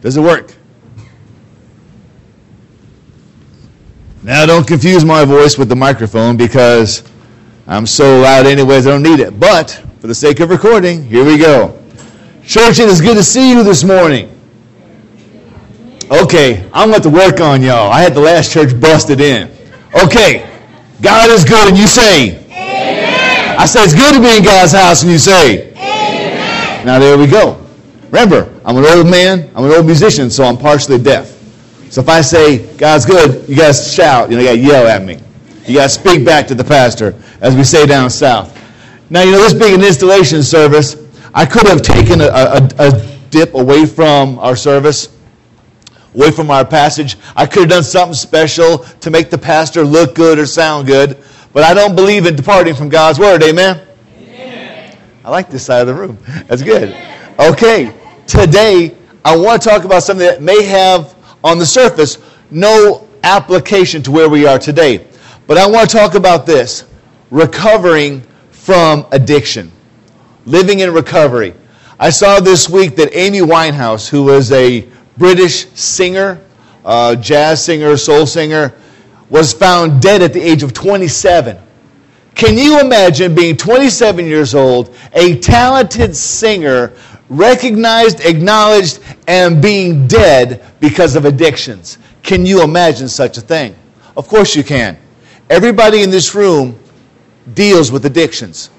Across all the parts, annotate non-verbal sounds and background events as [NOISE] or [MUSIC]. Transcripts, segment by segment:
Does it work? Now, don't confuse my voice with the microphone because I'm so loud, anyways, I don't need it. But for the sake of recording, here we go. Church, it is good to see you this morning. Okay, I'm going to work on y'all. I had the last church busted in. Okay, God is good, and you say, Amen. I say it's good to be in God's house, and you say, Amen. Now, there we go. Remember, I'm an old man, I'm an old musician, so I'm partially deaf. So if I say God's good, you guys shout, you know, you got to yell at me. You got to speak back to the pastor, as we say down south. Now, you know, this being an installation service, I could have taken a, a, a dip away from our service, away from our passage. I could have done something special to make the pastor look good or sound good, but I don't believe in departing from God's word. Amen? Amen. I like this side of the room. That's good. Okay, today I want to talk about something that may have on the surface no application to where we are today. But I want to talk about this recovering from addiction, living in recovery. I saw this week that Amy Winehouse, who was a British singer, uh, jazz singer, soul singer, was found dead at the age of 27. Can you imagine being 27 years old, a talented singer, recognized, acknowledged, and being dead because of addictions. Can you imagine such a thing? Of course you can. Everybody in this room deals with addictions.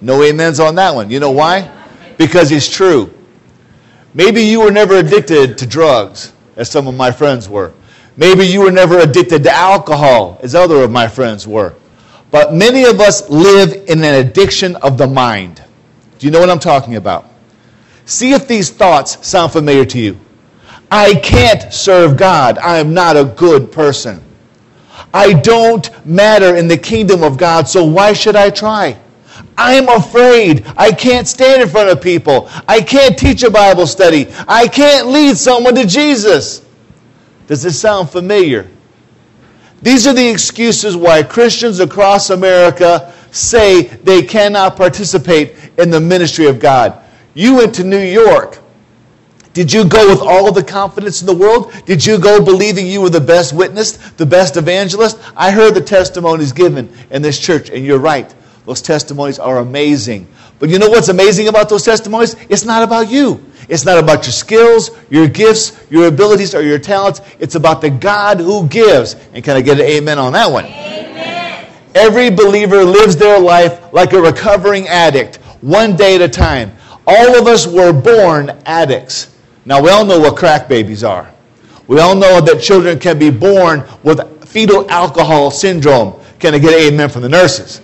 No amens on that one. You know why? Because it's true. Maybe you were never addicted to drugs, as some of my friends were. Maybe you were never addicted to alcohol, as other of my friends were. But many of us live in an addiction of the mind. Do you know what I'm talking about? See if these thoughts sound familiar to you. I can't serve God. I am not a good person. I don't matter in the kingdom of God, so why should I try? I'm afraid. I can't stand in front of people. I can't teach a Bible study. I can't lead someone to Jesus. Does this sound familiar? These are the excuses why Christians across America say they cannot participate in the ministry of God. You went to New York. Did you go with all of the confidence in the world? Did you go believing you were the best witness, the best evangelist? I heard the testimonies given in this church, and you're right. Those testimonies are amazing. But you know what's amazing about those testimonies? It's not about you. It's not about your skills, your gifts, your abilities, or your talents. It's about the God who gives. And can I get an amen on that one? Amen. Every believer lives their life like a recovering addict, one day at a time. All of us were born addicts. Now, we all know what crack babies are. We all know that children can be born with fetal alcohol syndrome. Can I get amen from the nurses?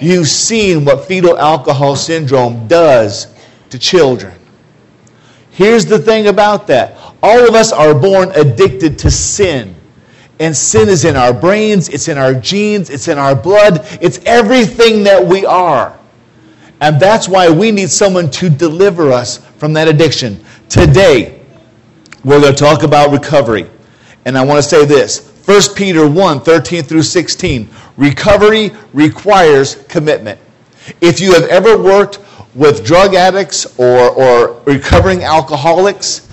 You've seen what fetal alcohol syndrome does to children. Here's the thing about that all of us are born addicted to sin. And sin is in our brains, it's in our genes, it's in our blood, it's everything that we are. And that's why we need someone to deliver us from that addiction. Today, we're going to talk about recovery. And I want to say this 1 Peter 1 13 through 16. Recovery requires commitment. If you have ever worked with drug addicts or, or recovering alcoholics,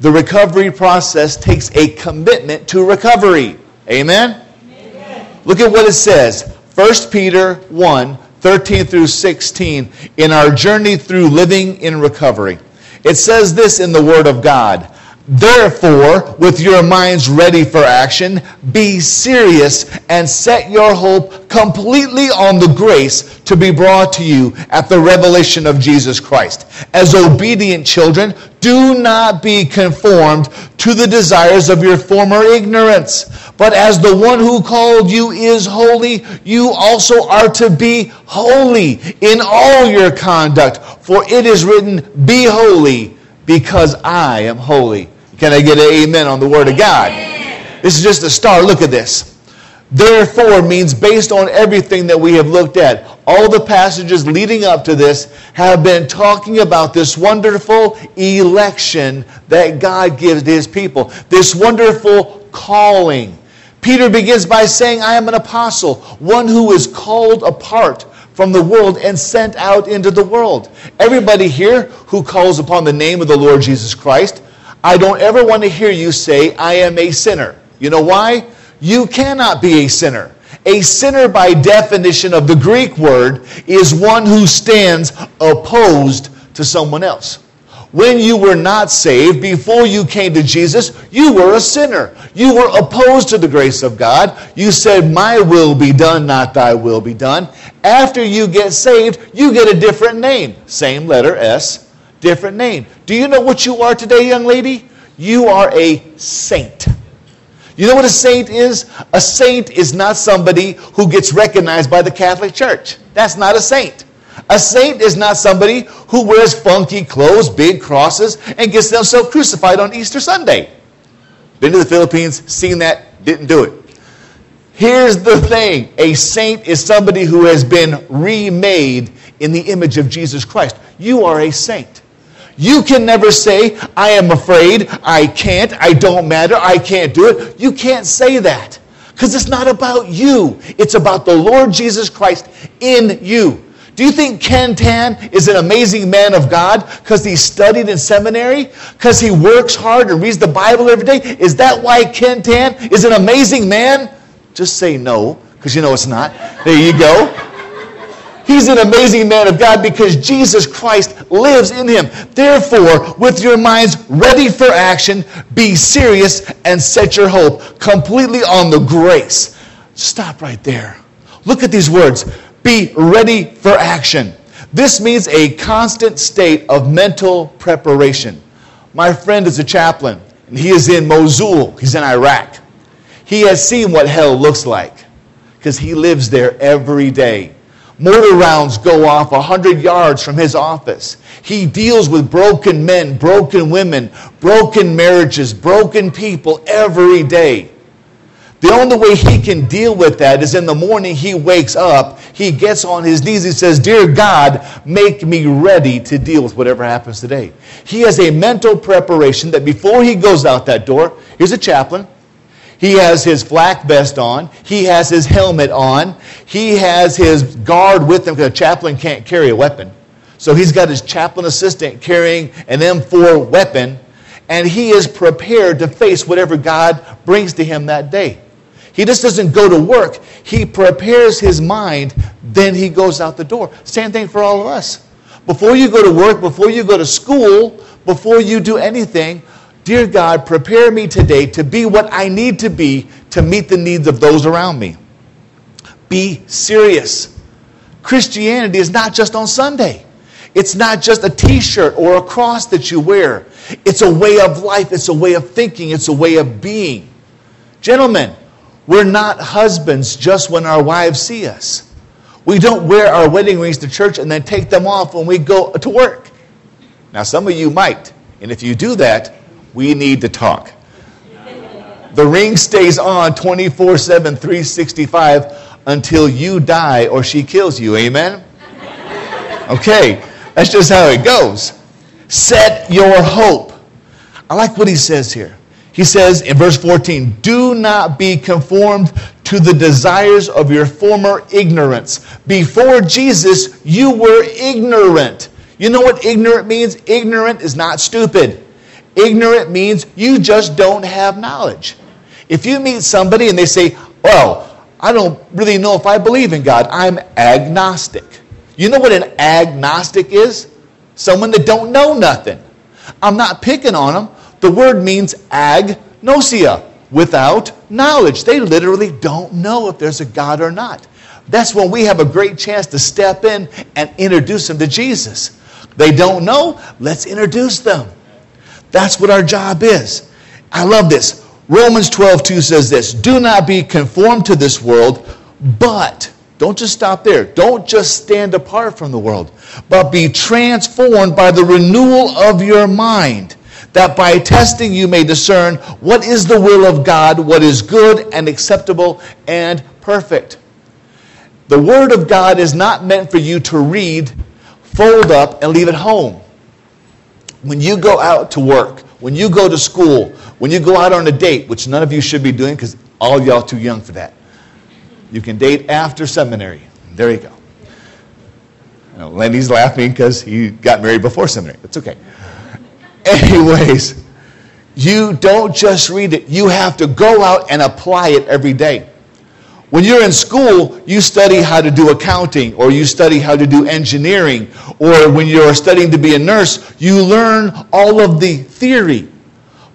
the recovery process takes a commitment to recovery. Amen? Amen? Look at what it says 1 Peter 1 13 through 16 in our journey through living in recovery. It says this in the Word of God Therefore, with your minds ready for action, be serious and set your hope completely on the grace to be brought to you at the revelation of Jesus Christ. As obedient children, do not be conformed to the desires of your former ignorance, but as the one who called you is holy, you also are to be holy in all your conduct. For it is written, Be holy because I am holy. Can I get an amen on the word of God? This is just a start. Look at this. Therefore means based on everything that we have looked at. All the passages leading up to this have been talking about this wonderful election that God gives to his people. This wonderful calling. Peter begins by saying, I am an apostle, one who is called apart from the world and sent out into the world. Everybody here who calls upon the name of the Lord Jesus Christ, I don't ever want to hear you say, I am a sinner. You know why? You cannot be a sinner. A sinner, by definition of the Greek word, is one who stands opposed to someone else. When you were not saved, before you came to Jesus, you were a sinner. You were opposed to the grace of God. You said, My will be done, not thy will be done. After you get saved, you get a different name. Same letter S, different name. Do you know what you are today, young lady? You are a saint. You know what a saint is? A saint is not somebody who gets recognized by the Catholic Church. That's not a saint. A saint is not somebody who wears funky clothes, big crosses, and gets themselves crucified on Easter Sunday. Been to the Philippines, seen that, didn't do it. Here's the thing a saint is somebody who has been remade in the image of Jesus Christ. You are a saint. You can never say, I am afraid, I can't, I don't matter, I can't do it. You can't say that because it's not about you, it's about the Lord Jesus Christ in you. Do you think Ken Tan is an amazing man of God because he studied in seminary? Because he works hard and reads the Bible every day? Is that why Ken Tan is an amazing man? Just say no, because you know it's not. There you go. He's an amazing man of God because Jesus Christ lives in him. Therefore, with your minds ready for action, be serious and set your hope completely on the grace. Stop right there. Look at these words be ready for action. This means a constant state of mental preparation. My friend is a chaplain, and he is in Mosul. He's in Iraq. He has seen what hell looks like because he lives there every day. Mortar rounds go off 100 yards from his office. He deals with broken men, broken women, broken marriages, broken people every day. The only way he can deal with that is in the morning he wakes up, he gets on his knees, he says, Dear God, make me ready to deal with whatever happens today. He has a mental preparation that before he goes out that door, here's a chaplain. He has his flak vest on. He has his helmet on. He has his guard with him because a chaplain can't carry a weapon. So he's got his chaplain assistant carrying an M4 weapon, and he is prepared to face whatever God brings to him that day. He just doesn't go to work. He prepares his mind, then he goes out the door. Same thing for all of us. Before you go to work, before you go to school, before you do anything, dear God, prepare me today to be what I need to be to meet the needs of those around me. Be serious. Christianity is not just on Sunday. It's not just a t shirt or a cross that you wear. It's a way of life, it's a way of thinking, it's a way of being. Gentlemen, we're not husbands just when our wives see us. We don't wear our wedding rings to church and then take them off when we go to work. Now, some of you might. And if you do that, we need to talk. The ring stays on 24 7, 365 until you die or she kills you. Amen? Okay, that's just how it goes. Set your hope. I like what he says here. He says in verse 14, Do not be conformed to the desires of your former ignorance. Before Jesus, you were ignorant. You know what ignorant means? Ignorant is not stupid. Ignorant means you just don't have knowledge. If you meet somebody and they say, Well, I don't really know if I believe in God, I'm agnostic. You know what an agnostic is? Someone that don't know nothing. I'm not picking on them. The word means agnosia, without knowledge. They literally don't know if there's a God or not. That's when we have a great chance to step in and introduce them to Jesus. They don't know, let's introduce them. That's what our job is. I love this. Romans 12, 2 says this Do not be conformed to this world, but, don't just stop there. Don't just stand apart from the world, but be transformed by the renewal of your mind that by testing you may discern what is the will of God, what is good and acceptable and perfect. The Word of God is not meant for you to read, fold up, and leave at home. When you go out to work, when you go to school, when you go out on a date, which none of you should be doing because all y'all too young for that. You can date after seminary. There you go. Lenny's laughing because he got married before seminary. It's okay. [LAUGHS] Anyways, you don't just read it, you have to go out and apply it every day. When you're in school, you study how to do accounting, or you study how to do engineering, or when you're studying to be a nurse, you learn all of the theory.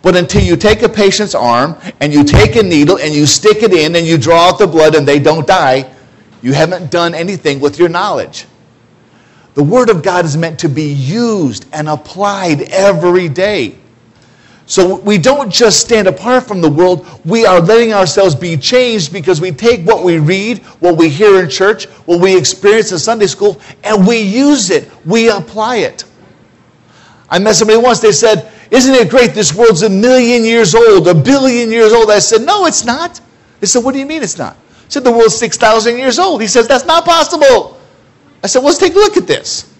But until you take a patient's arm and you take a needle and you stick it in and you draw out the blood and they don't die, you haven't done anything with your knowledge. The Word of God is meant to be used and applied every day. So we don't just stand apart from the world, we are letting ourselves be changed because we take what we read, what we hear in church, what we experience in Sunday school, and we use it. We apply it. I met somebody once, they said, Isn't it great? This world's a million years old, a billion years old. I said, No, it's not. They said, What do you mean it's not? I said, The world's 6,000 years old. He says, That's not possible. I said, Let's take a look at this.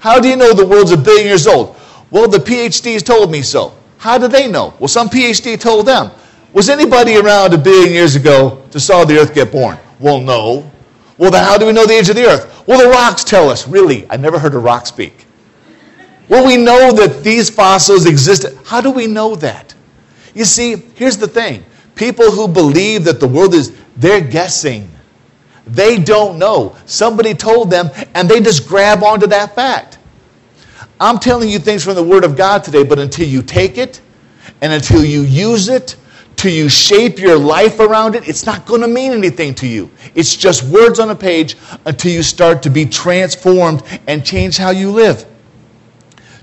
How do you know the world's a billion years old? Well, the PhDs told me so. How do they know? Well, some PhD told them. Was anybody around a billion years ago to saw the earth get born? Well, no. Well, then how do we know the age of the earth? Well, the rocks tell us. Really? I never heard a rock speak. Well, we know that these fossils existed. How do we know that? You see, here's the thing people who believe that the world is, they're guessing. They don't know. Somebody told them, and they just grab onto that fact. I'm telling you things from the Word of God today, but until you take it and until you use it, till you shape your life around it, it's not going to mean anything to you. It's just words on a page until you start to be transformed and change how you live.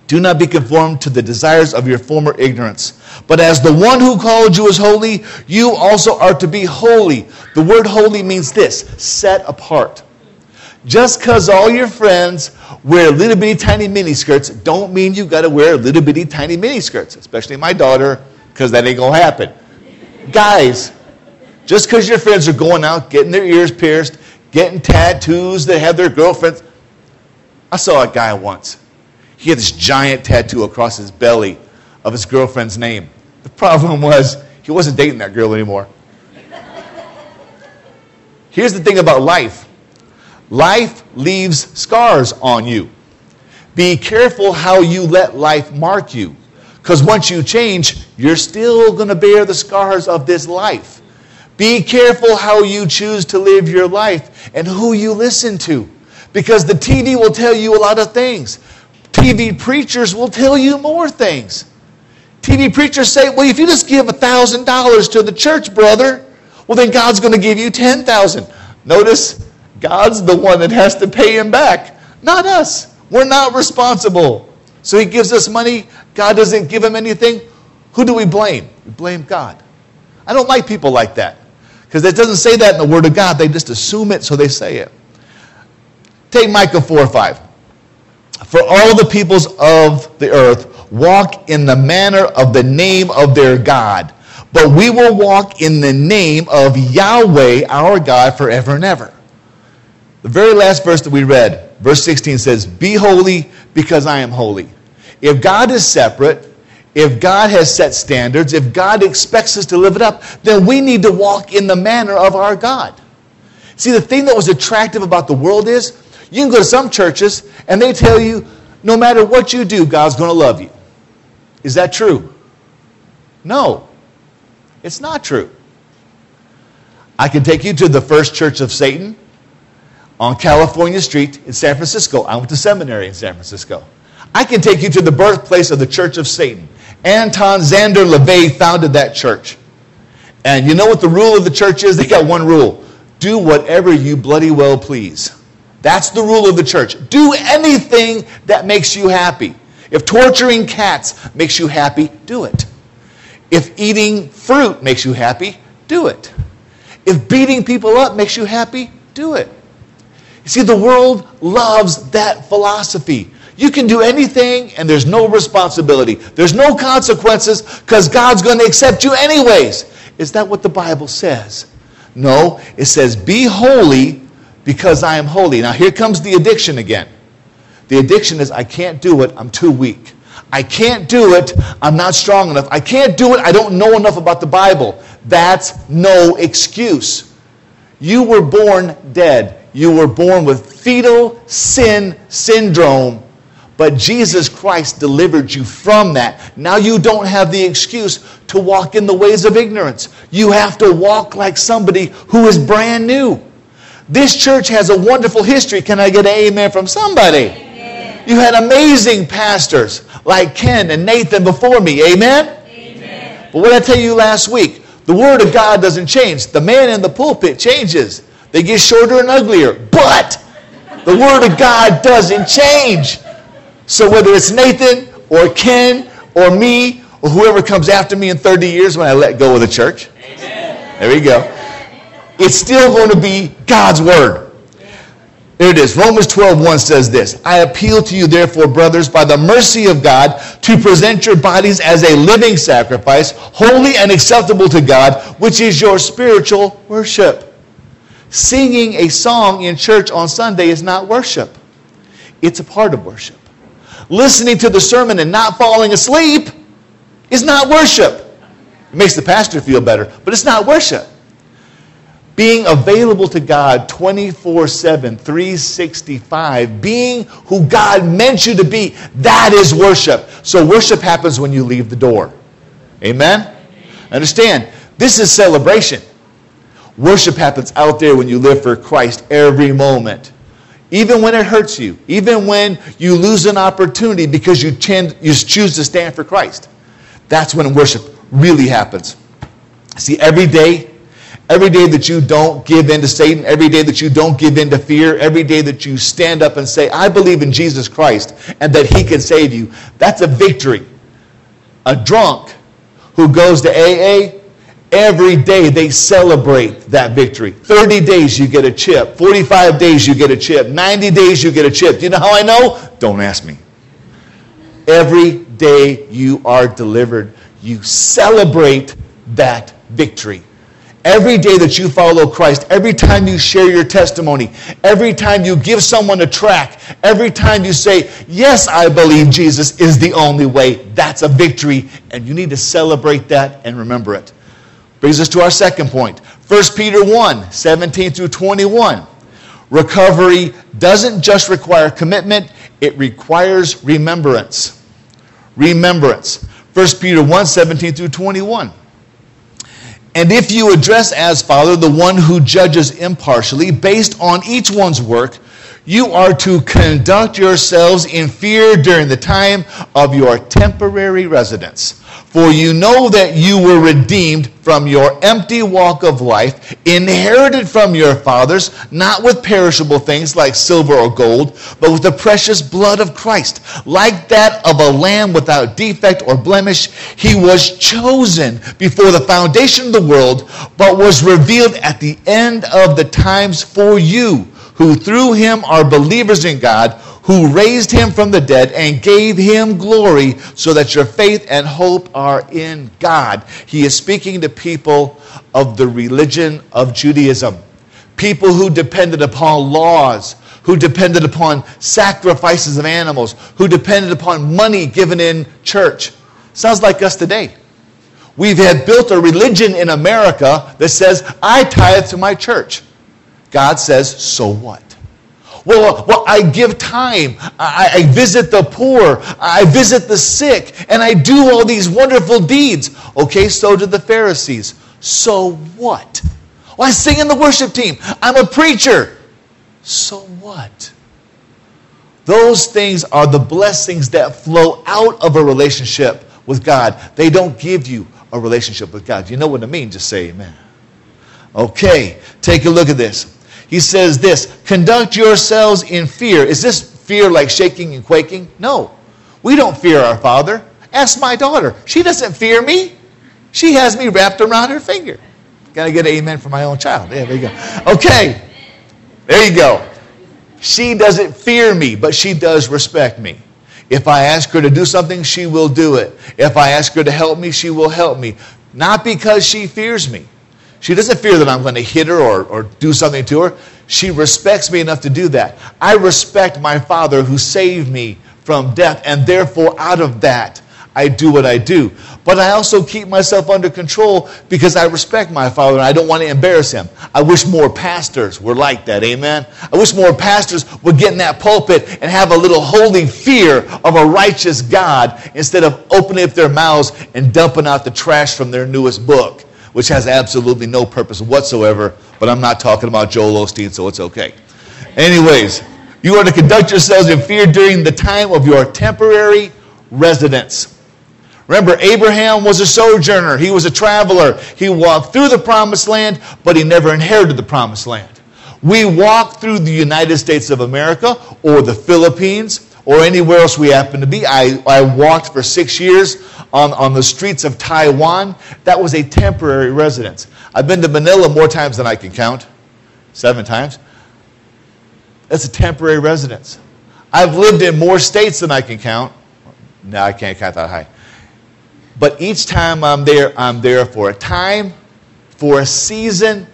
Do not be conformed to the desires of your former ignorance. But as the one who called you is holy, you also are to be holy. The word holy means this set apart. Just because all your friends wear little bitty tiny mini skirts don't mean you've got to wear little bitty tiny mini skirts, especially my daughter, because that ain't going to happen. Guys, just because your friends are going out, getting their ears pierced, getting tattoos that have their girlfriends. I saw a guy once. He had this giant tattoo across his belly of his girlfriend's name. The problem was he wasn't dating that girl anymore. Here's the thing about life Life leaves scars on you. Be careful how you let life mark you. Because once you change, you're still going to bear the scars of this life. Be careful how you choose to live your life and who you listen to. Because the TV will tell you a lot of things. TV preachers will tell you more things. TV preachers say, well, if you just give $1,000 to the church, brother, well, then God's going to give you 10000 Notice God's the one that has to pay him back, not us. We're not responsible. So he gives us money, God doesn't give him anything. Who do we blame? We blame God. I don't like people like that because it doesn't say that in the Word of God. They just assume it, so they say it. Take Micah 4 or 5. For all the peoples of the earth walk in the manner of the name of their God, but we will walk in the name of Yahweh our God forever and ever. The very last verse that we read, verse 16 says, Be holy because I am holy. If God is separate, if God has set standards, if God expects us to live it up, then we need to walk in the manner of our God. See, the thing that was attractive about the world is you can go to some churches and they tell you no matter what you do, God's going to love you. Is that true? No, it's not true. I can take you to the first church of Satan on California Street in San Francisco. I went to seminary in San Francisco. I can take you to the birthplace of the Church of Satan. Anton Szandor LaVey founded that church. And you know what the rule of the church is? They got one rule do whatever you bloody well please. That's the rule of the church. Do anything that makes you happy. If torturing cats makes you happy, do it. If eating fruit makes you happy, do it. If beating people up makes you happy, do it. You see, the world loves that philosophy. You can do anything and there's no responsibility. There's no consequences because God's going to accept you anyways. Is that what the Bible says? No, it says, Be holy because I am holy. Now, here comes the addiction again. The addiction is, I can't do it, I'm too weak. I can't do it, I'm not strong enough. I can't do it, I don't know enough about the Bible. That's no excuse. You were born dead. You were born with fetal sin syndrome, but Jesus Christ delivered you from that. Now you don't have the excuse to walk in the ways of ignorance. You have to walk like somebody who is brand new. This church has a wonderful history. Can I get an amen from somebody? Amen. You had amazing pastors like Ken and Nathan before me. Amen? amen? But what I tell you last week, the Word of God doesn't change. The man in the pulpit changes. They get shorter and uglier. But the Word of God doesn't change. So whether it's Nathan or Ken or me or whoever comes after me in 30 years when I let go of the church, Amen. there we go. It's still going to be God's Word. There it is. Romans 12, 1 says this I appeal to you, therefore, brothers, by the mercy of God, to present your bodies as a living sacrifice, holy and acceptable to God, which is your spiritual worship. Singing a song in church on Sunday is not worship, it's a part of worship. Listening to the sermon and not falling asleep is not worship. It makes the pastor feel better, but it's not worship being available to God 24 7, 365, being who God meant you to be, that is worship. So worship happens when you leave the door. Amen? Understand, this is celebration. Worship happens out there when you live for Christ every moment. Even when it hurts you, even when you lose an opportunity because you, you choose to stand for Christ. That's when worship really happens. See, every day Every day that you don't give in to Satan, every day that you don't give in to fear, every day that you stand up and say, I believe in Jesus Christ and that he can save you, that's a victory. A drunk who goes to AA, every day they celebrate that victory. 30 days you get a chip, 45 days you get a chip, 90 days you get a chip. Do you know how I know? Don't ask me. Every day you are delivered, you celebrate that victory. Every day that you follow Christ, every time you share your testimony, every time you give someone a track, every time you say, Yes, I believe Jesus is the only way, that's a victory. And you need to celebrate that and remember it. Brings us to our second point 1 Peter 1 17 through 21. Recovery doesn't just require commitment, it requires remembrance. Remembrance. 1 Peter 1 17 through 21. And if you address as Father the one who judges impartially based on each one's work, you are to conduct yourselves in fear during the time of your temporary residence. For you know that you were redeemed from your empty walk of life, inherited from your fathers, not with perishable things like silver or gold, but with the precious blood of Christ, like that of a lamb without defect or blemish. He was chosen before the foundation of the world, but was revealed at the end of the times for you, who through him are believers in God who raised him from the dead and gave him glory so that your faith and hope are in God. He is speaking to people of the religion of Judaism, people who depended upon laws, who depended upon sacrifices of animals, who depended upon money given in church. Sounds like us today. We've had built a religion in America that says, I tithe to my church. God says, so what? Well, uh, well, I give time. I, I visit the poor. I visit the sick. And I do all these wonderful deeds. Okay, so did the Pharisees. So what? Well, I sing in the worship team. I'm a preacher. So what? Those things are the blessings that flow out of a relationship with God. They don't give you a relationship with God. You know what I mean? Just say amen. Okay, take a look at this he says this conduct yourselves in fear. Is this fear like shaking and quaking? No. We don't fear our Father. Ask my daughter. She doesn't fear me. She has me wrapped around her finger. Got to get an amen for my own child. Yeah, there you go. Okay. There you go. She doesn't fear me, but she does respect me. If I ask her to do something, she will do it. If I ask her to help me, she will help me. Not because she fears me, she doesn't fear that I'm going to hit her or, or do something to her. She respects me enough to do that. I respect my Father who saved me from death, and therefore, out of that, I do what I do. But I also keep myself under control because I respect my father and I don't want to embarrass him. I wish more pastors were like that. Amen. I wish more pastors would get in that pulpit and have a little holy fear of a righteous God instead of opening up their mouths and dumping out the trash from their newest book, which has absolutely no purpose whatsoever. But I'm not talking about Joel Osteen, so it's okay. Anyways, you are to conduct yourselves in fear during the time of your temporary residence. Remember, Abraham was a sojourner, he was a traveler. He walked through the promised land, but he never inherited the promised land. We walk through the United States of America or the Philippines or anywhere else we happen to be. I, I walked for six years on, on the streets of Taiwan. That was a temporary residence. I've been to Manila more times than I can count, seven times. That's a temporary residence. I've lived in more states than I can count. No, I can't count that high. But each time I'm there, I'm there for a time, for a season,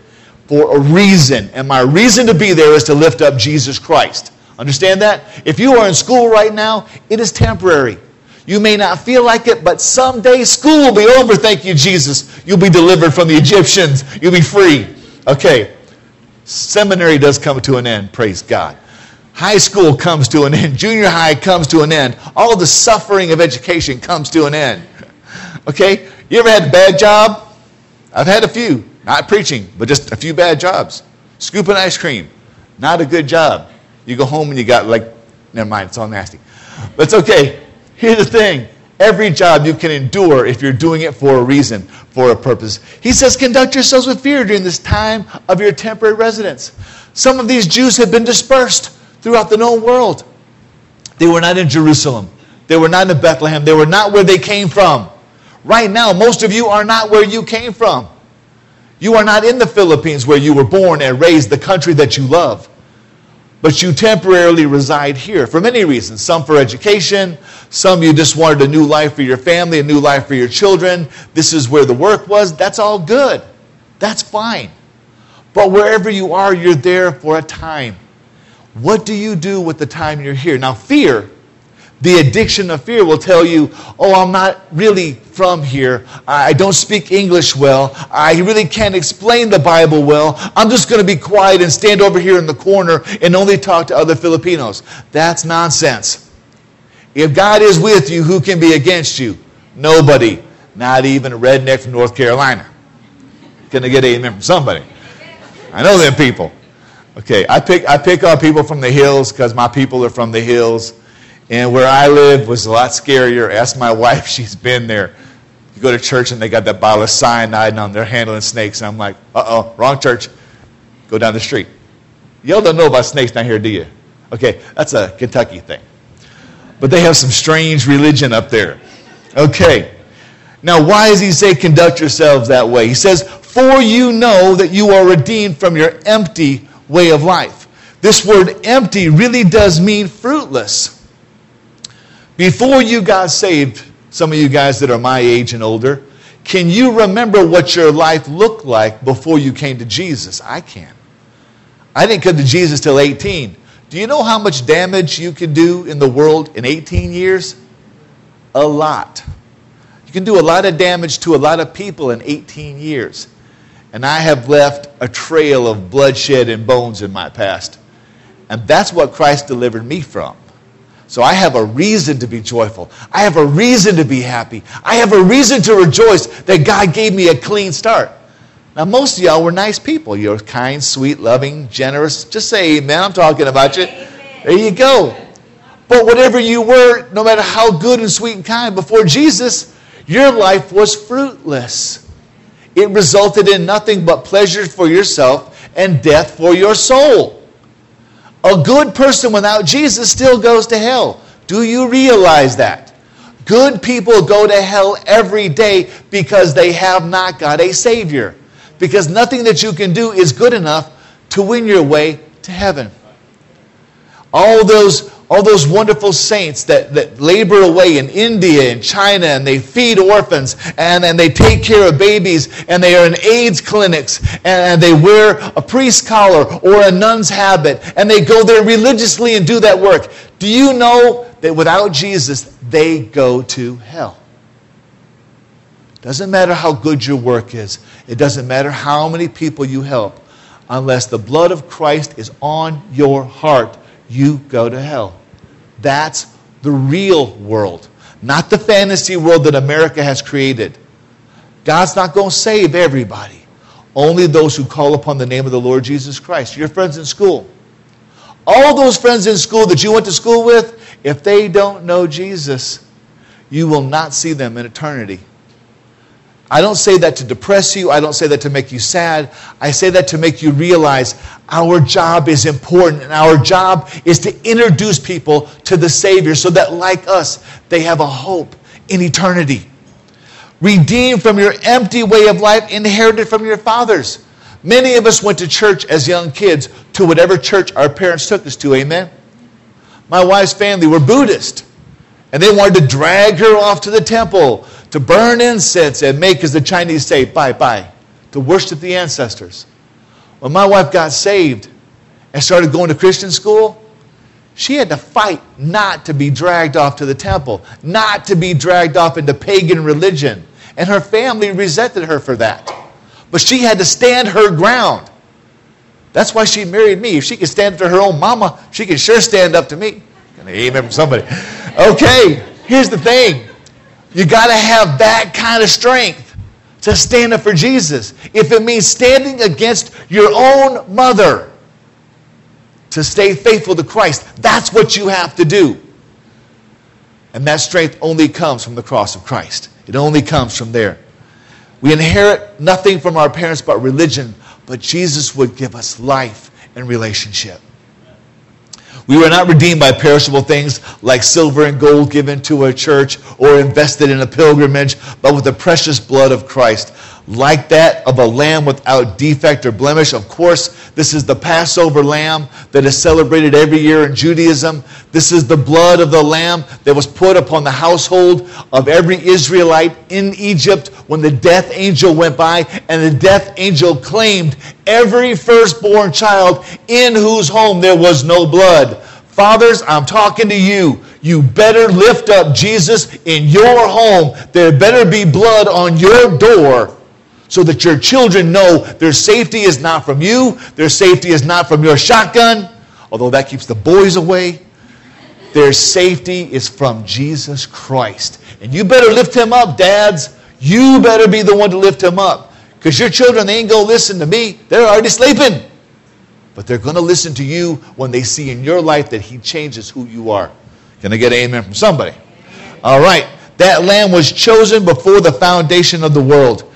for a reason. And my reason to be there is to lift up Jesus Christ. Understand that? If you are in school right now, it is temporary. You may not feel like it, but someday school will be over. Thank you, Jesus. You'll be delivered from the Egyptians. You'll be free. Okay. Seminary does come to an end. Praise God. High school comes to an end. Junior high comes to an end. All the suffering of education comes to an end. Okay? You ever had a bad job? I've had a few. Not preaching, but just a few bad jobs. Scooping ice cream. Not a good job. You go home and you got like, never mind, it's all nasty. But it's okay. Here's the thing. Every job you can endure if you're doing it for a reason, for a purpose. He says, conduct yourselves with fear during this time of your temporary residence. Some of these Jews had been dispersed throughout the known world. They were not in Jerusalem. They were not in Bethlehem. They were not where they came from. Right now, most of you are not where you came from. You are not in the Philippines where you were born and raised, the country that you love. But you temporarily reside here for many reasons. Some for education, some you just wanted a new life for your family, a new life for your children. This is where the work was. That's all good. That's fine. But wherever you are, you're there for a time. What do you do with the time you're here? Now, fear the addiction of fear will tell you, oh, I'm not really from here. I don't speak English well. I really can't explain the Bible well. I'm just going to be quiet and stand over here in the corner and only talk to other Filipinos. That's nonsense. If God is with you, who can be against you? Nobody. Not even a redneck from North Carolina. Gonna get amen from somebody. I know them people. Okay, I pick I pick on people from the hills because my people are from the hills. And where I live was a lot scarier. Ask my wife, [LAUGHS] she's been there. You go to church and they got that bottle of cyanide and on they're handling snakes. And I'm like, uh oh, wrong church. Go down the street. Y'all don't know about snakes down here, do you? Okay, that's a Kentucky thing. But they have some strange religion up there. Okay. Now, why does he say conduct yourselves that way? He says, For you know that you are redeemed from your empty way of life. This word empty really does mean fruitless. Before you got saved, some of you guys that are my age and older, can you remember what your life looked like before you came to Jesus? I can. I didn't come to Jesus till 18. Do you know how much damage you can do in the world in 18 years? A lot. You can do a lot of damage to a lot of people in 18 years. And I have left a trail of bloodshed and bones in my past. And that's what Christ delivered me from. So I have a reason to be joyful. I have a reason to be happy. I have a reason to rejoice that God gave me a clean start. Now, most of y'all were nice people. You're kind, sweet, loving, generous. Just say amen. I'm talking about you. There you go. But whatever you were, no matter how good and sweet and kind before Jesus, your life was fruitless. It resulted in nothing but pleasure for yourself and death for your soul. A good person without Jesus still goes to hell. Do you realize that? Good people go to hell every day because they have not got a Savior. Because nothing that you can do is good enough to win your way to heaven. All those all those wonderful saints that, that labor away in India and China and they feed orphans and, and they take care of babies and they are in AIDS clinics and they wear a priest collar or a nun's habit and they go there religiously and do that work. Do you know that without Jesus, they go to hell? Doesn't matter how good your work is. It doesn't matter how many people you help. Unless the blood of Christ is on your heart, you go to hell. That's the real world, not the fantasy world that America has created. God's not going to save everybody, only those who call upon the name of the Lord Jesus Christ. Your friends in school. All those friends in school that you went to school with, if they don't know Jesus, you will not see them in eternity. I don't say that to depress you. I don't say that to make you sad. I say that to make you realize our job is important and our job is to introduce people to the Savior so that, like us, they have a hope in eternity. Redeemed from your empty way of life, inherited from your fathers. Many of us went to church as young kids to whatever church our parents took us to. Amen. My wife's family were Buddhist, and they wanted to drag her off to the temple to burn incense and make, as the Chinese say, bye bye, to worship the ancestors. When my wife got saved and started going to Christian school, she had to fight not to be dragged off to the temple, not to be dragged off into pagan religion. And her family resented her for that. But she had to stand her ground. That's why she married me. If she could stand up to her own mama, she could sure stand up to me. Amen from somebody. Okay, here's the thing. You got to have that kind of strength to stand up for Jesus. If it means standing against your own mother to stay faithful to Christ, that's what you have to do. And that strength only comes from the cross of Christ. It only comes from there. We inherit nothing from our parents but religion, but Jesus would give us life and relationship. We were not redeemed by perishable things like silver and gold given to a church or invested in a pilgrimage, but with the precious blood of Christ, like that of a lamb without defect or blemish. Of course, this is the Passover lamb that is celebrated every year in Judaism. This is the blood of the lamb that was put upon the household of every Israelite in Egypt when the death angel went by, and the death angel claimed every firstborn child in whose home there was no blood. Fathers, I'm talking to you. You better lift up Jesus in your home. There better be blood on your door so that your children know their safety is not from you, their safety is not from your shotgun, although that keeps the boys away. Their safety is from Jesus Christ. And you better lift him up, dads. You better be the one to lift him up. Because your children, they ain't going to listen to me. They're already sleeping. But they're going to listen to you when they see in your life that he changes who you are. Can I get an amen from somebody? All right. That lamb was chosen before the foundation of the world.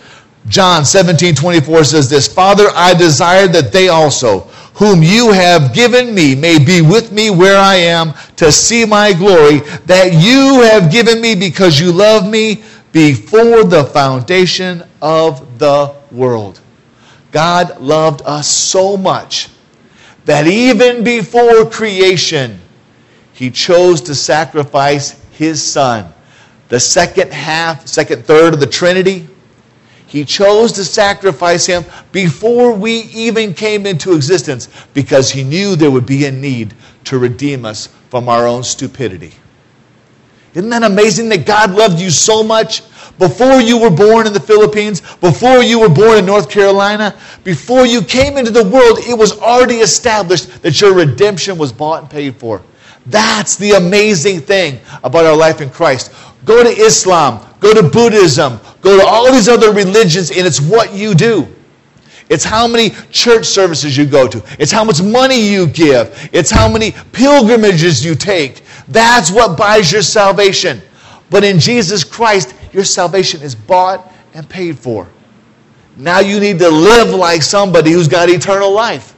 John 17, 24 says this Father, I desire that they also, whom you have given me, may be with me where I am to see my glory that you have given me because you love me before the foundation of the world. God loved us so much that even before creation, he chose to sacrifice his son. The second half, second third of the Trinity, he chose to sacrifice him before we even came into existence because he knew there would be a need to redeem us from our own stupidity. Isn't that amazing that God loved you so much before you were born in the Philippines, before you were born in North Carolina, before you came into the world, it was already established that your redemption was bought and paid for. That's the amazing thing about our life in Christ. Go to Islam, go to Buddhism, go to all these other religions, and it's what you do. It's how many church services you go to. It's how much money you give. It's how many pilgrimages you take. That's what buys your salvation. But in Jesus Christ, your salvation is bought and paid for. Now you need to live like somebody who's got eternal life.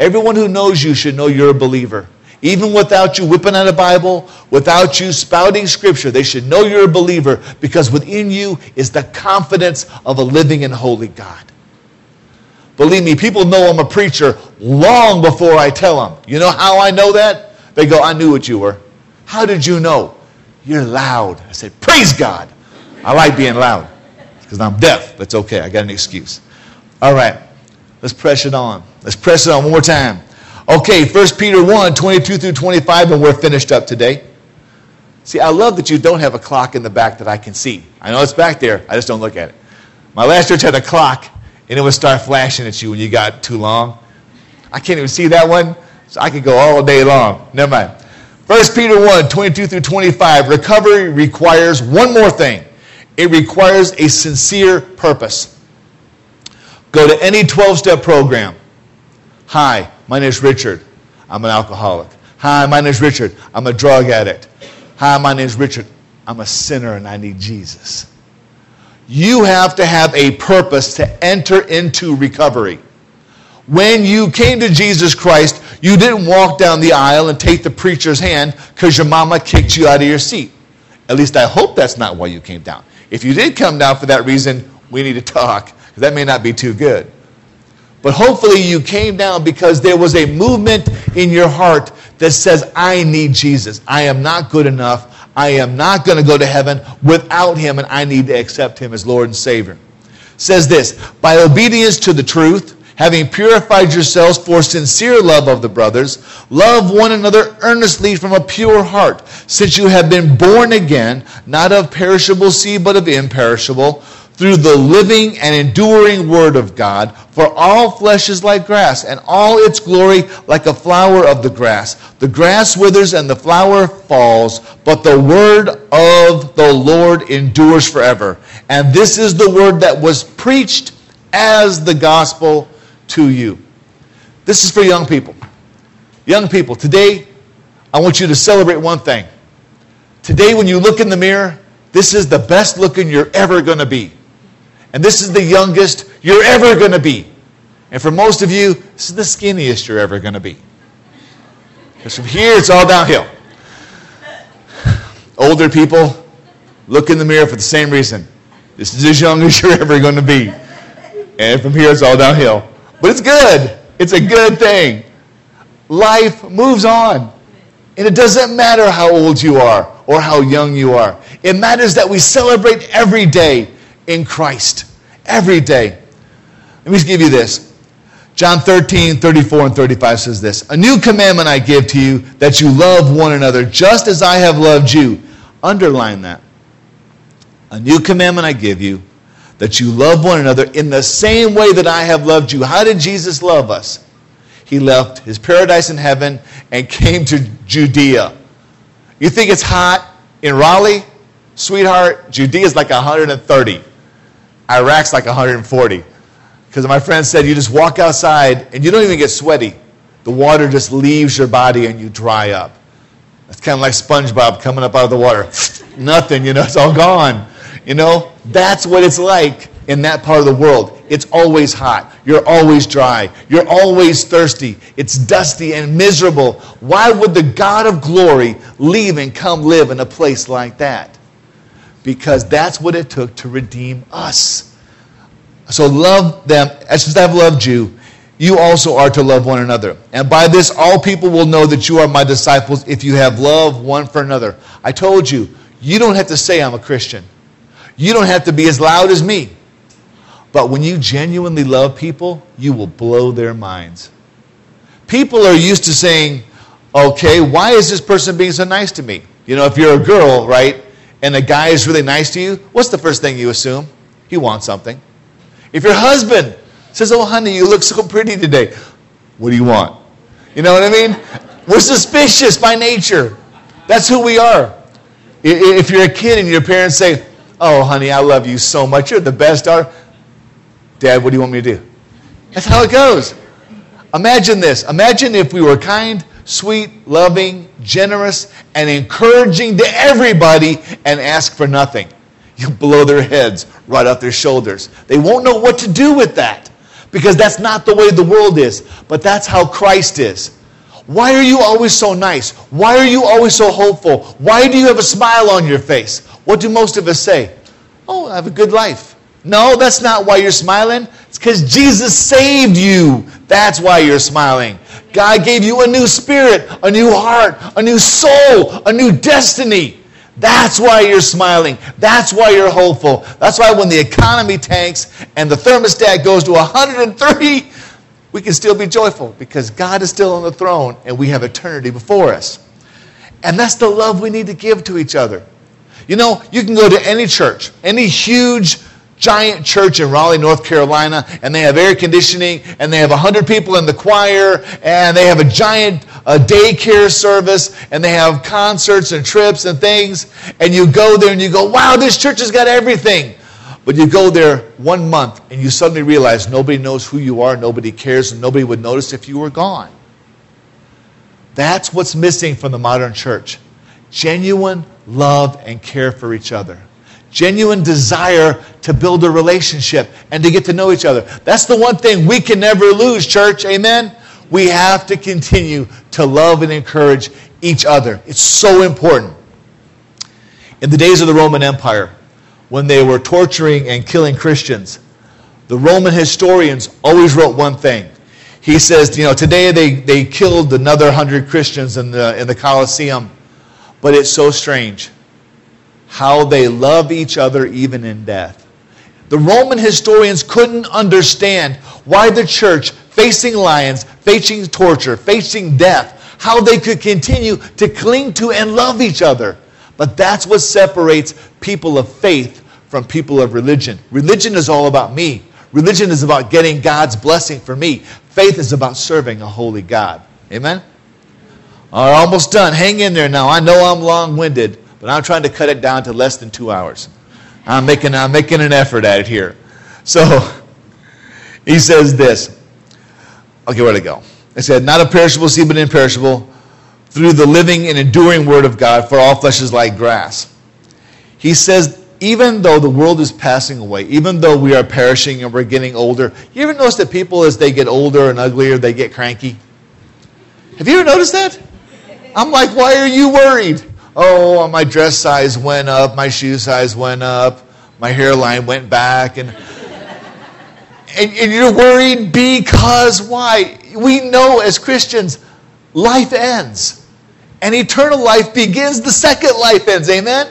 Everyone who knows you should know you're a believer. Even without you whipping out a Bible, without you spouting scripture, they should know you're a believer because within you is the confidence of a living and holy God. Believe me, people know I'm a preacher long before I tell them. You know how I know that? They go, I knew what you were. How did you know? You're loud. I said, Praise God. I like being loud because I'm deaf. That's okay. I got an excuse. All right. Let's press it on. Let's press it on one more time. Okay, 1 Peter 1 22 through 25, and we're finished up today. See, I love that you don't have a clock in the back that I can see. I know it's back there, I just don't look at it. My last church had a clock, and it would start flashing at you when you got too long. I can't even see that one, so I could go all day long. Never mind. 1 Peter 1 22 through 25. Recovery requires one more thing it requires a sincere purpose. Go to any 12 step program. Hi, my name is Richard. I'm an alcoholic. Hi, my name is Richard. I'm a drug addict. Hi, my name is Richard. I'm a sinner and I need Jesus. You have to have a purpose to enter into recovery. When you came to Jesus Christ, you didn't walk down the aisle and take the preacher's hand because your mama kicked you out of your seat. At least I hope that's not why you came down. If you did come down for that reason, we need to talk because that may not be too good. But hopefully you came down because there was a movement in your heart that says, I need Jesus. I am not good enough. I am not going to go to heaven without him, and I need to accept him as Lord and Savior. Says this by obedience to the truth, having purified yourselves for sincere love of the brothers, love one another earnestly from a pure heart, since you have been born again, not of perishable seed, but of imperishable through the living and enduring Word of God. For all flesh is like grass, and all its glory like a flower of the grass. The grass withers and the flower falls, but the Word of the Lord endures forever. And this is the Word that was preached as the gospel to you. This is for young people. Young people, today, I want you to celebrate one thing. Today, when you look in the mirror, this is the best looking you're ever going to be. And this is the youngest you're ever going to be. And for most of you, this is the skinniest you're ever going to be. Because from here, it's all downhill. [SIGHS] Older people look in the mirror for the same reason. This is as young as you're ever going to be. And from here, it's all downhill. But it's good. It's a good thing. Life moves on. And it doesn't matter how old you are or how young you are. It matters that we celebrate every day in Christ every day. Let me give you this. John 13, 34, and 35 says this A new commandment I give to you that you love one another just as I have loved you. Underline that. A new commandment I give you that you love one another in the same way that I have loved you. How did Jesus love us? He left his paradise in heaven and came to Judea. You think it's hot in Raleigh? Sweetheart, Judea is like 130. Iraq's like 140. Because my friend said you just walk outside and you don't even get sweaty. The water just leaves your body and you dry up. It's kind of like SpongeBob coming up out of the water. [LAUGHS] Nothing, you know, it's all gone. You know, that's what it's like in that part of the world. It's always hot. You're always dry. You're always thirsty. It's dusty and miserable. Why would the God of glory leave and come live in a place like that? Because that's what it took to redeem us. So love them as I've loved you. You also are to love one another. And by this, all people will know that you are my disciples if you have love one for another. I told you, you don't have to say I'm a Christian. You don't have to be as loud as me. But when you genuinely love people, you will blow their minds. People are used to saying, okay, why is this person being so nice to me? You know, if you're a girl, right, and the guy is really nice to you, what's the first thing you assume? He wants something. If your husband says, Oh, honey, you look so pretty today, what do you want? You know what I mean? We're suspicious by nature. That's who we are. If you're a kid and your parents say, Oh, honey, I love you so much. You're the best daughter. Dad, what do you want me to do? That's how it goes. Imagine this. Imagine if we were kind sweet, loving, generous, and encouraging to everybody and ask for nothing. You blow their heads right off their shoulders. They won't know what to do with that because that's not the way the world is, but that's how Christ is. Why are you always so nice? Why are you always so hopeful? Why do you have a smile on your face? What do most of us say? Oh, I have a good life. No, that's not why you're smiling. It's because Jesus saved you. That's why you're smiling. God gave you a new spirit, a new heart, a new soul, a new destiny. That's why you're smiling. That's why you're hopeful. That's why when the economy tanks and the thermostat goes to 130, we can still be joyful because God is still on the throne and we have eternity before us. And that's the love we need to give to each other. You know, you can go to any church, any huge, giant church in Raleigh, North Carolina, and they have air conditioning, and they have 100 people in the choir, and they have a giant uh, daycare service, and they have concerts and trips and things. And you go there and you go, wow, this church has got everything. But you go there one month and you suddenly realize nobody knows who you are, nobody cares, and nobody would notice if you were gone. That's what's missing from the modern church genuine love and care for each other. Genuine desire to build a relationship and to get to know each other. That's the one thing we can never lose, church. Amen? We have to continue to love and encourage each other. It's so important. In the days of the Roman Empire, when they were torturing and killing Christians, the Roman historians always wrote one thing. He says, you know, today they, they killed another hundred Christians in the, in the Colosseum, but it's so strange how they love each other even in death. The Roman historians couldn't understand why the church, facing lions, facing torture, facing death, how they could continue to cling to and love each other. But that's what separates people of faith from people of religion. Religion is all about me. Religion is about getting God's blessing for me. Faith is about serving a holy God. Amen? All right, almost done. Hang in there now. I know I'm long winded, but I'm trying to cut it down to less than two hours. I'm making, I'm making an effort at it here. So he says this. Okay, where to go? I said, Not a perishable seed, but imperishable, through the living and enduring word of God, for all flesh is like grass. He says, even though the world is passing away, even though we are perishing and we're getting older, you ever notice that people, as they get older and uglier, they get cranky? Have you ever noticed that? I'm like, why are you worried? Oh, my dress size went up, my shoe size went up, my hairline went back, and and, and you're worried because why? We know as Christians, life ends. And eternal life begins the second life ends. Amen?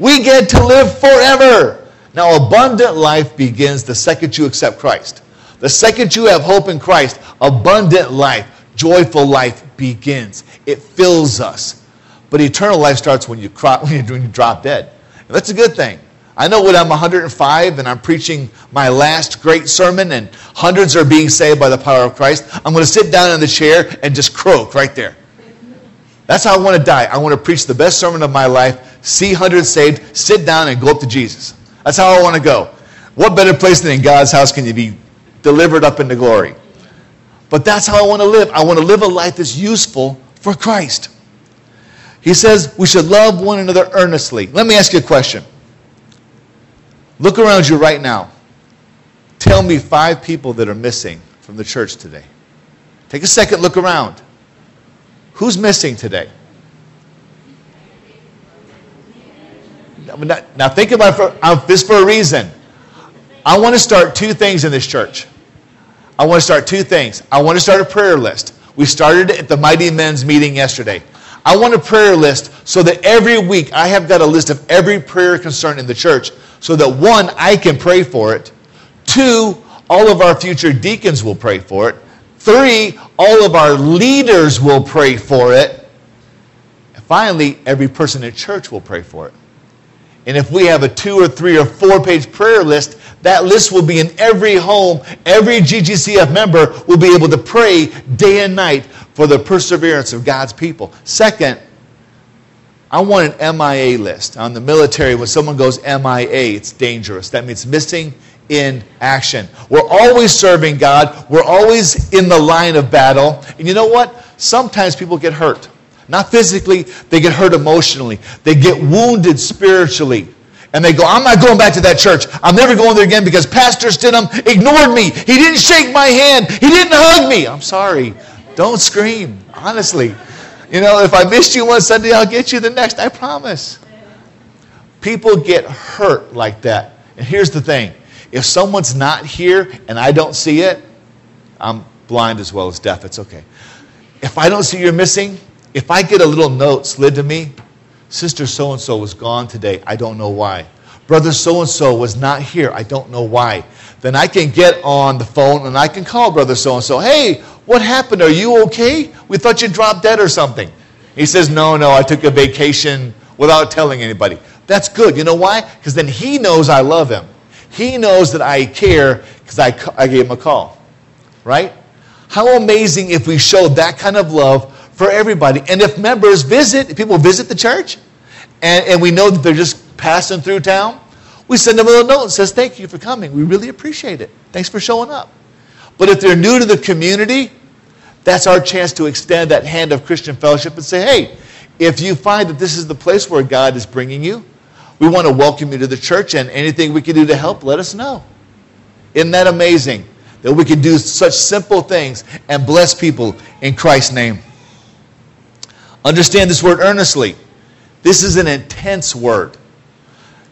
We get to live forever. Now, abundant life begins the second you accept Christ. The second you have hope in Christ, abundant life, joyful life begins. It fills us. But eternal life starts when you, [LAUGHS] when you, when you drop dead. And that's a good thing. I know when I'm 105 and I'm preaching my last great sermon and hundreds are being saved by the power of Christ, I'm going to sit down in the chair and just croak right there. That's how I want to die. I want to preach the best sermon of my life, see hundreds saved, sit down and go up to Jesus. That's how I want to go. What better place than in God's house can you be delivered up into glory? But that's how I want to live. I want to live a life that's useful for Christ. He says we should love one another earnestly. Let me ask you a question. Look around you right now. Tell me five people that are missing from the church today. Take a second, look around. Who's missing today? Now, think about uh, this for a reason. I want to start two things in this church. I want to start two things. I want to start a prayer list. We started at the Mighty Men's meeting yesterday. I want a prayer list so that every week I have got a list of every prayer concern in the church so that one, I can pray for it. Two, all of our future deacons will pray for it. Three, all of our leaders will pray for it. And finally, every person in church will pray for it. And if we have a two or three or four page prayer list, that list will be in every home. Every GGCF member will be able to pray day and night for the perseverance of God's people. Second, I want an MIA list. On the military, when someone goes MIA, it's dangerous. That means missing in action. We're always serving God, we're always in the line of battle. And you know what? Sometimes people get hurt. Not physically, they get hurt emotionally, they get wounded spiritually. And they go, I'm not going back to that church. I'm never going there again because Pastor Stidham ignored me. He didn't shake my hand. He didn't hug me. I'm sorry. Don't scream, honestly. You know, if I missed you one Sunday, I'll get you the next. I promise. People get hurt like that. And here's the thing if someone's not here and I don't see it, I'm blind as well as deaf. It's okay. If I don't see you're missing, if I get a little note slid to me, Sister so and so was gone today. I don't know why. Brother so and so was not here. I don't know why. Then I can get on the phone and I can call Brother so and so. Hey, what happened? Are you okay? We thought you dropped dead or something. He says, No, no, I took a vacation without telling anybody. That's good. You know why? Because then he knows I love him. He knows that I care because I, I gave him a call. Right? How amazing if we showed that kind of love for everybody. And if members visit, if people visit the church, and, and we know that they're just passing through town, we send them a little note and says, Thank you for coming. We really appreciate it. Thanks for showing up. But if they're new to the community, that's our chance to extend that hand of Christian fellowship and say, Hey, if you find that this is the place where God is bringing you, we want to welcome you to the church, and anything we can do to help, let us know. Isn't that amazing? That we can do such simple things and bless people in Christ's name. Understand this word earnestly. This is an intense word.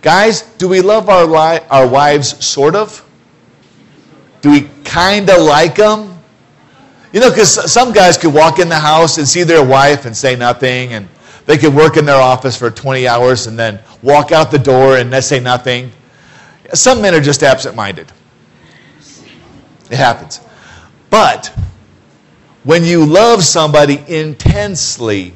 Guys, do we love our, li- our wives sort of? Do we kind of like them? You know, because some guys could walk in the house and see their wife and say nothing, and they could work in their office for 20 hours and then walk out the door and say nothing. Some men are just absent minded. It happens. But when you love somebody intensely,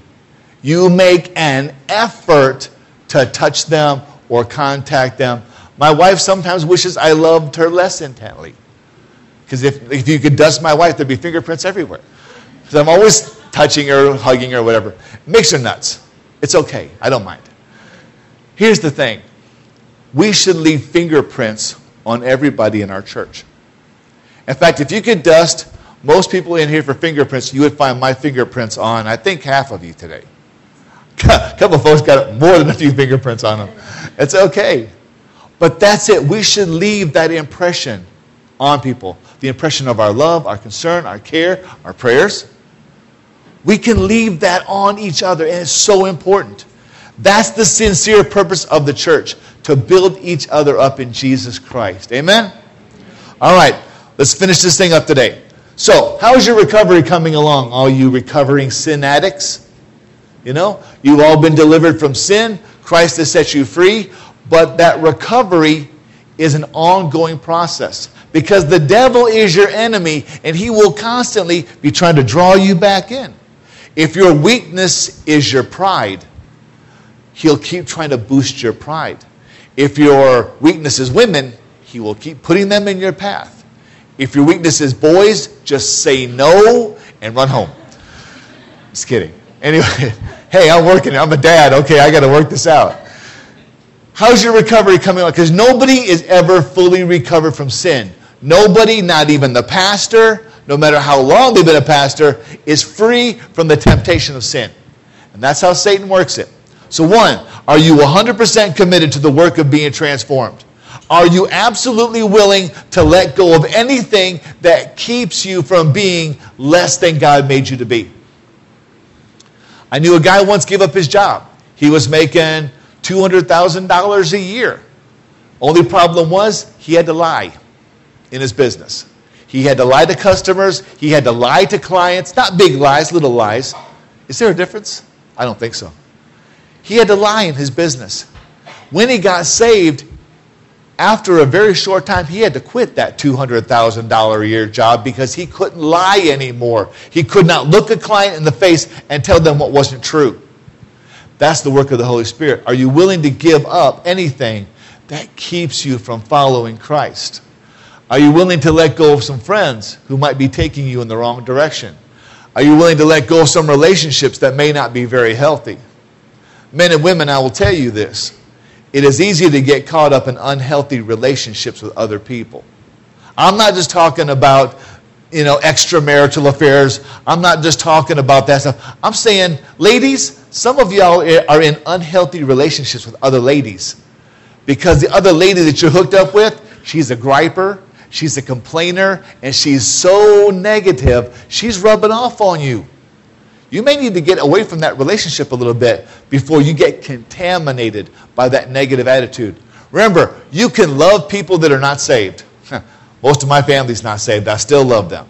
you make an effort to touch them or contact them. My wife sometimes wishes I loved her less intently. Because if, if you could dust my wife, there'd be fingerprints everywhere. Because I'm always touching her, hugging her, whatever. Makes her nuts. It's okay. I don't mind. Here's the thing we should leave fingerprints on everybody in our church. In fact, if you could dust most people in here for fingerprints, you would find my fingerprints on, I think, half of you today. [LAUGHS] A couple folks got more than a few fingerprints on them. It's okay. But that's it. We should leave that impression on people the impression of our love, our concern, our care, our prayers. We can leave that on each other, and it's so important. That's the sincere purpose of the church to build each other up in Jesus Christ. Amen? All right, let's finish this thing up today. So, how is your recovery coming along, all you recovering sin addicts? You know, you've all been delivered from sin, Christ has set you free, but that recovery is an ongoing process because the devil is your enemy and he will constantly be trying to draw you back in. If your weakness is your pride, he'll keep trying to boost your pride. If your weakness is women, he will keep putting them in your path. If your weakness is boys, just say no and run home. Just kidding. Anyway, [LAUGHS] hey, I'm working. I'm a dad. Okay, I got to work this out. How's your recovery coming along? Because nobody is ever fully recovered from sin. Nobody, not even the pastor, no matter how long they've been a pastor, is free from the temptation of sin. And that's how Satan works it. So, one, are you 100% committed to the work of being transformed? Are you absolutely willing to let go of anything that keeps you from being less than God made you to be? I knew a guy once gave up his job. He was making $200,000 a year. Only problem was he had to lie in his business. He had to lie to customers. He had to lie to clients. Not big lies, little lies. Is there a difference? I don't think so. He had to lie in his business. When he got saved, after a very short time, he had to quit that $200,000 a year job because he couldn't lie anymore. He could not look a client in the face and tell them what wasn't true. That's the work of the Holy Spirit. Are you willing to give up anything that keeps you from following Christ? Are you willing to let go of some friends who might be taking you in the wrong direction? Are you willing to let go of some relationships that may not be very healthy? Men and women, I will tell you this. It is easy to get caught up in unhealthy relationships with other people. I'm not just talking about, you know, extramarital affairs. I'm not just talking about that stuff. I'm saying, ladies, some of y'all are in unhealthy relationships with other ladies because the other lady that you're hooked up with, she's a griper, She's a complainer and she's so negative, she's rubbing off on you. You may need to get away from that relationship a little bit before you get contaminated by that negative attitude. Remember, you can love people that are not saved. Most of my family's not saved. I still love them.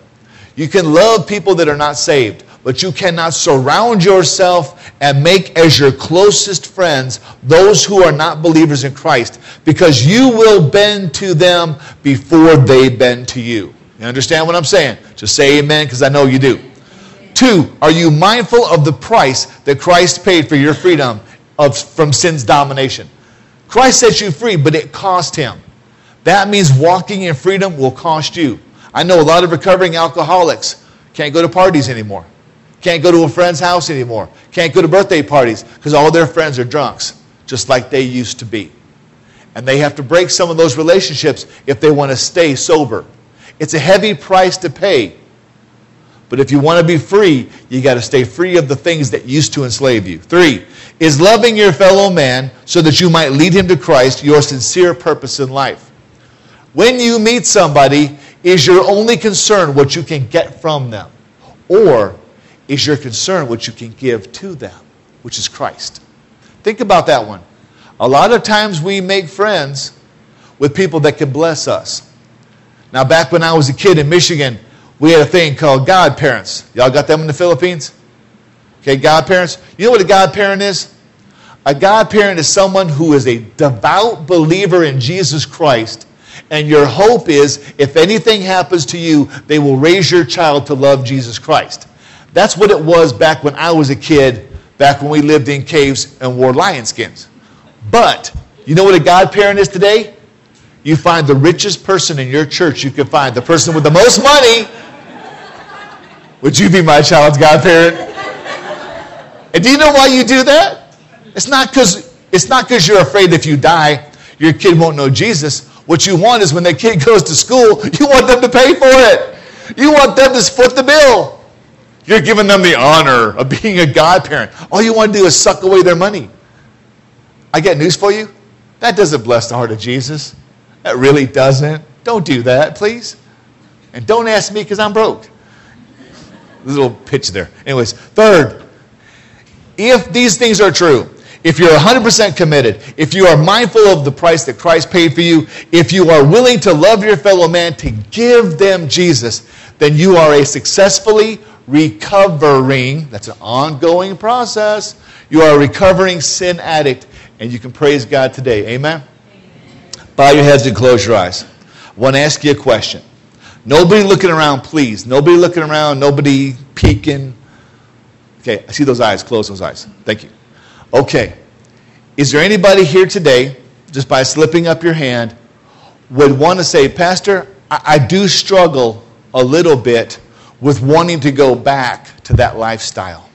You can love people that are not saved but you cannot surround yourself and make as your closest friends those who are not believers in Christ because you will bend to them before they bend to you. You understand what I'm saying? Just say amen because I know you do. Two, are you mindful of the price that Christ paid for your freedom of, from sin's domination? Christ set you free, but it cost him. That means walking in freedom will cost you. I know a lot of recovering alcoholics can't go to parties anymore, can't go to a friend's house anymore, can't go to birthday parties because all their friends are drunks, just like they used to be. And they have to break some of those relationships if they want to stay sober. It's a heavy price to pay. But if you want to be free, you got to stay free of the things that used to enslave you. Three, is loving your fellow man so that you might lead him to Christ your sincere purpose in life. When you meet somebody, is your only concern what you can get from them? Or is your concern what you can give to them, which is Christ? Think about that one. A lot of times we make friends with people that can bless us. Now, back when I was a kid in Michigan, we had a thing called godparents. Y'all got them in the Philippines? Okay, godparents. You know what a godparent is? A godparent is someone who is a devout believer in Jesus Christ. And your hope is if anything happens to you, they will raise your child to love Jesus Christ. That's what it was back when I was a kid, back when we lived in caves and wore lion skins. But you know what a godparent is today? You find the richest person in your church you can find, the person with the most money. Would you be my child's godparent? And do you know why you do that? It's not because it's not because you're afraid if you die, your kid won't know Jesus. What you want is when that kid goes to school, you want them to pay for it. You want them to foot the bill. You're giving them the honor of being a godparent. All you want to do is suck away their money. I get news for you. That doesn't bless the heart of Jesus. That really doesn't. Don't do that, please. And don't ask me because I'm broke. Little pitch there. Anyways, third, if these things are true, if you're 100% committed, if you are mindful of the price that Christ paid for you, if you are willing to love your fellow man, to give them Jesus, then you are a successfully recovering, that's an ongoing process. You are a recovering sin addict, and you can praise God today. Amen? Amen. Bow your heads and close your eyes. I want to ask you a question. Nobody looking around, please. Nobody looking around, nobody peeking. Okay, I see those eyes. Close those eyes. Thank you. Okay. Is there anybody here today, just by slipping up your hand, would want to say, Pastor, I, I do struggle a little bit with wanting to go back to that lifestyle?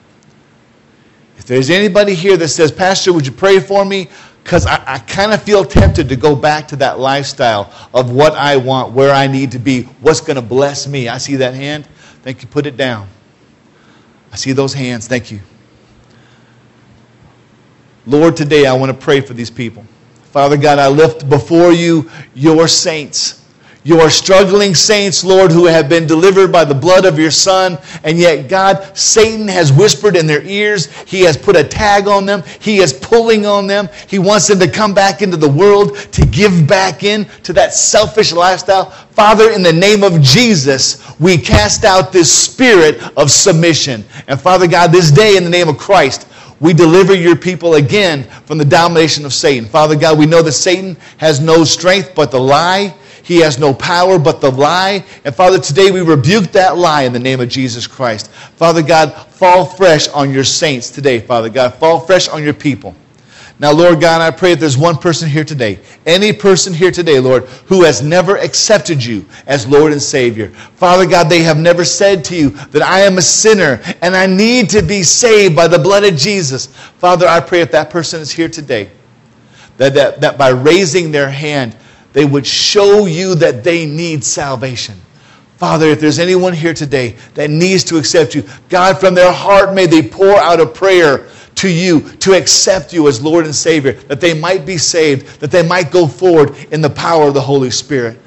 If there's anybody here that says, Pastor, would you pray for me? Because I, I kind of feel tempted to go back to that lifestyle of what I want, where I need to be, what's going to bless me. I see that hand. Thank you. Put it down. I see those hands. Thank you. Lord, today I want to pray for these people. Father God, I lift before you your saints. Your struggling saints, Lord, who have been delivered by the blood of your Son, and yet, God, Satan has whispered in their ears. He has put a tag on them. He is pulling on them. He wants them to come back into the world, to give back in to that selfish lifestyle. Father, in the name of Jesus, we cast out this spirit of submission. And Father God, this day, in the name of Christ, we deliver your people again from the domination of Satan. Father God, we know that Satan has no strength but the lie. He has no power but the lie. And Father, today we rebuke that lie in the name of Jesus Christ. Father God, fall fresh on your saints today, Father God. Fall fresh on your people. Now, Lord God, I pray if there's one person here today, any person here today, Lord, who has never accepted you as Lord and Savior. Father God, they have never said to you that I am a sinner and I need to be saved by the blood of Jesus. Father, I pray if that person is here today, that, that, that by raising their hand, they would show you that they need salvation. Father, if there's anyone here today that needs to accept you, God, from their heart, may they pour out a prayer to you to accept you as Lord and Savior, that they might be saved, that they might go forward in the power of the Holy Spirit.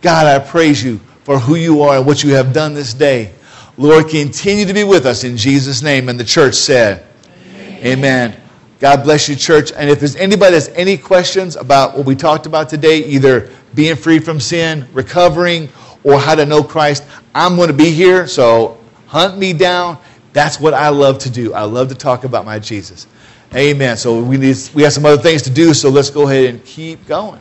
God, I praise you for who you are and what you have done this day. Lord, continue to be with us in Jesus' name. And the church said, Amen. Amen. God bless you, church. And if there's anybody that's any questions about what we talked about today, either being free from sin, recovering, or how to know Christ, I'm going to be here. So hunt me down. That's what I love to do. I love to talk about my Jesus. Amen. So we need we have some other things to do, so let's go ahead and keep going.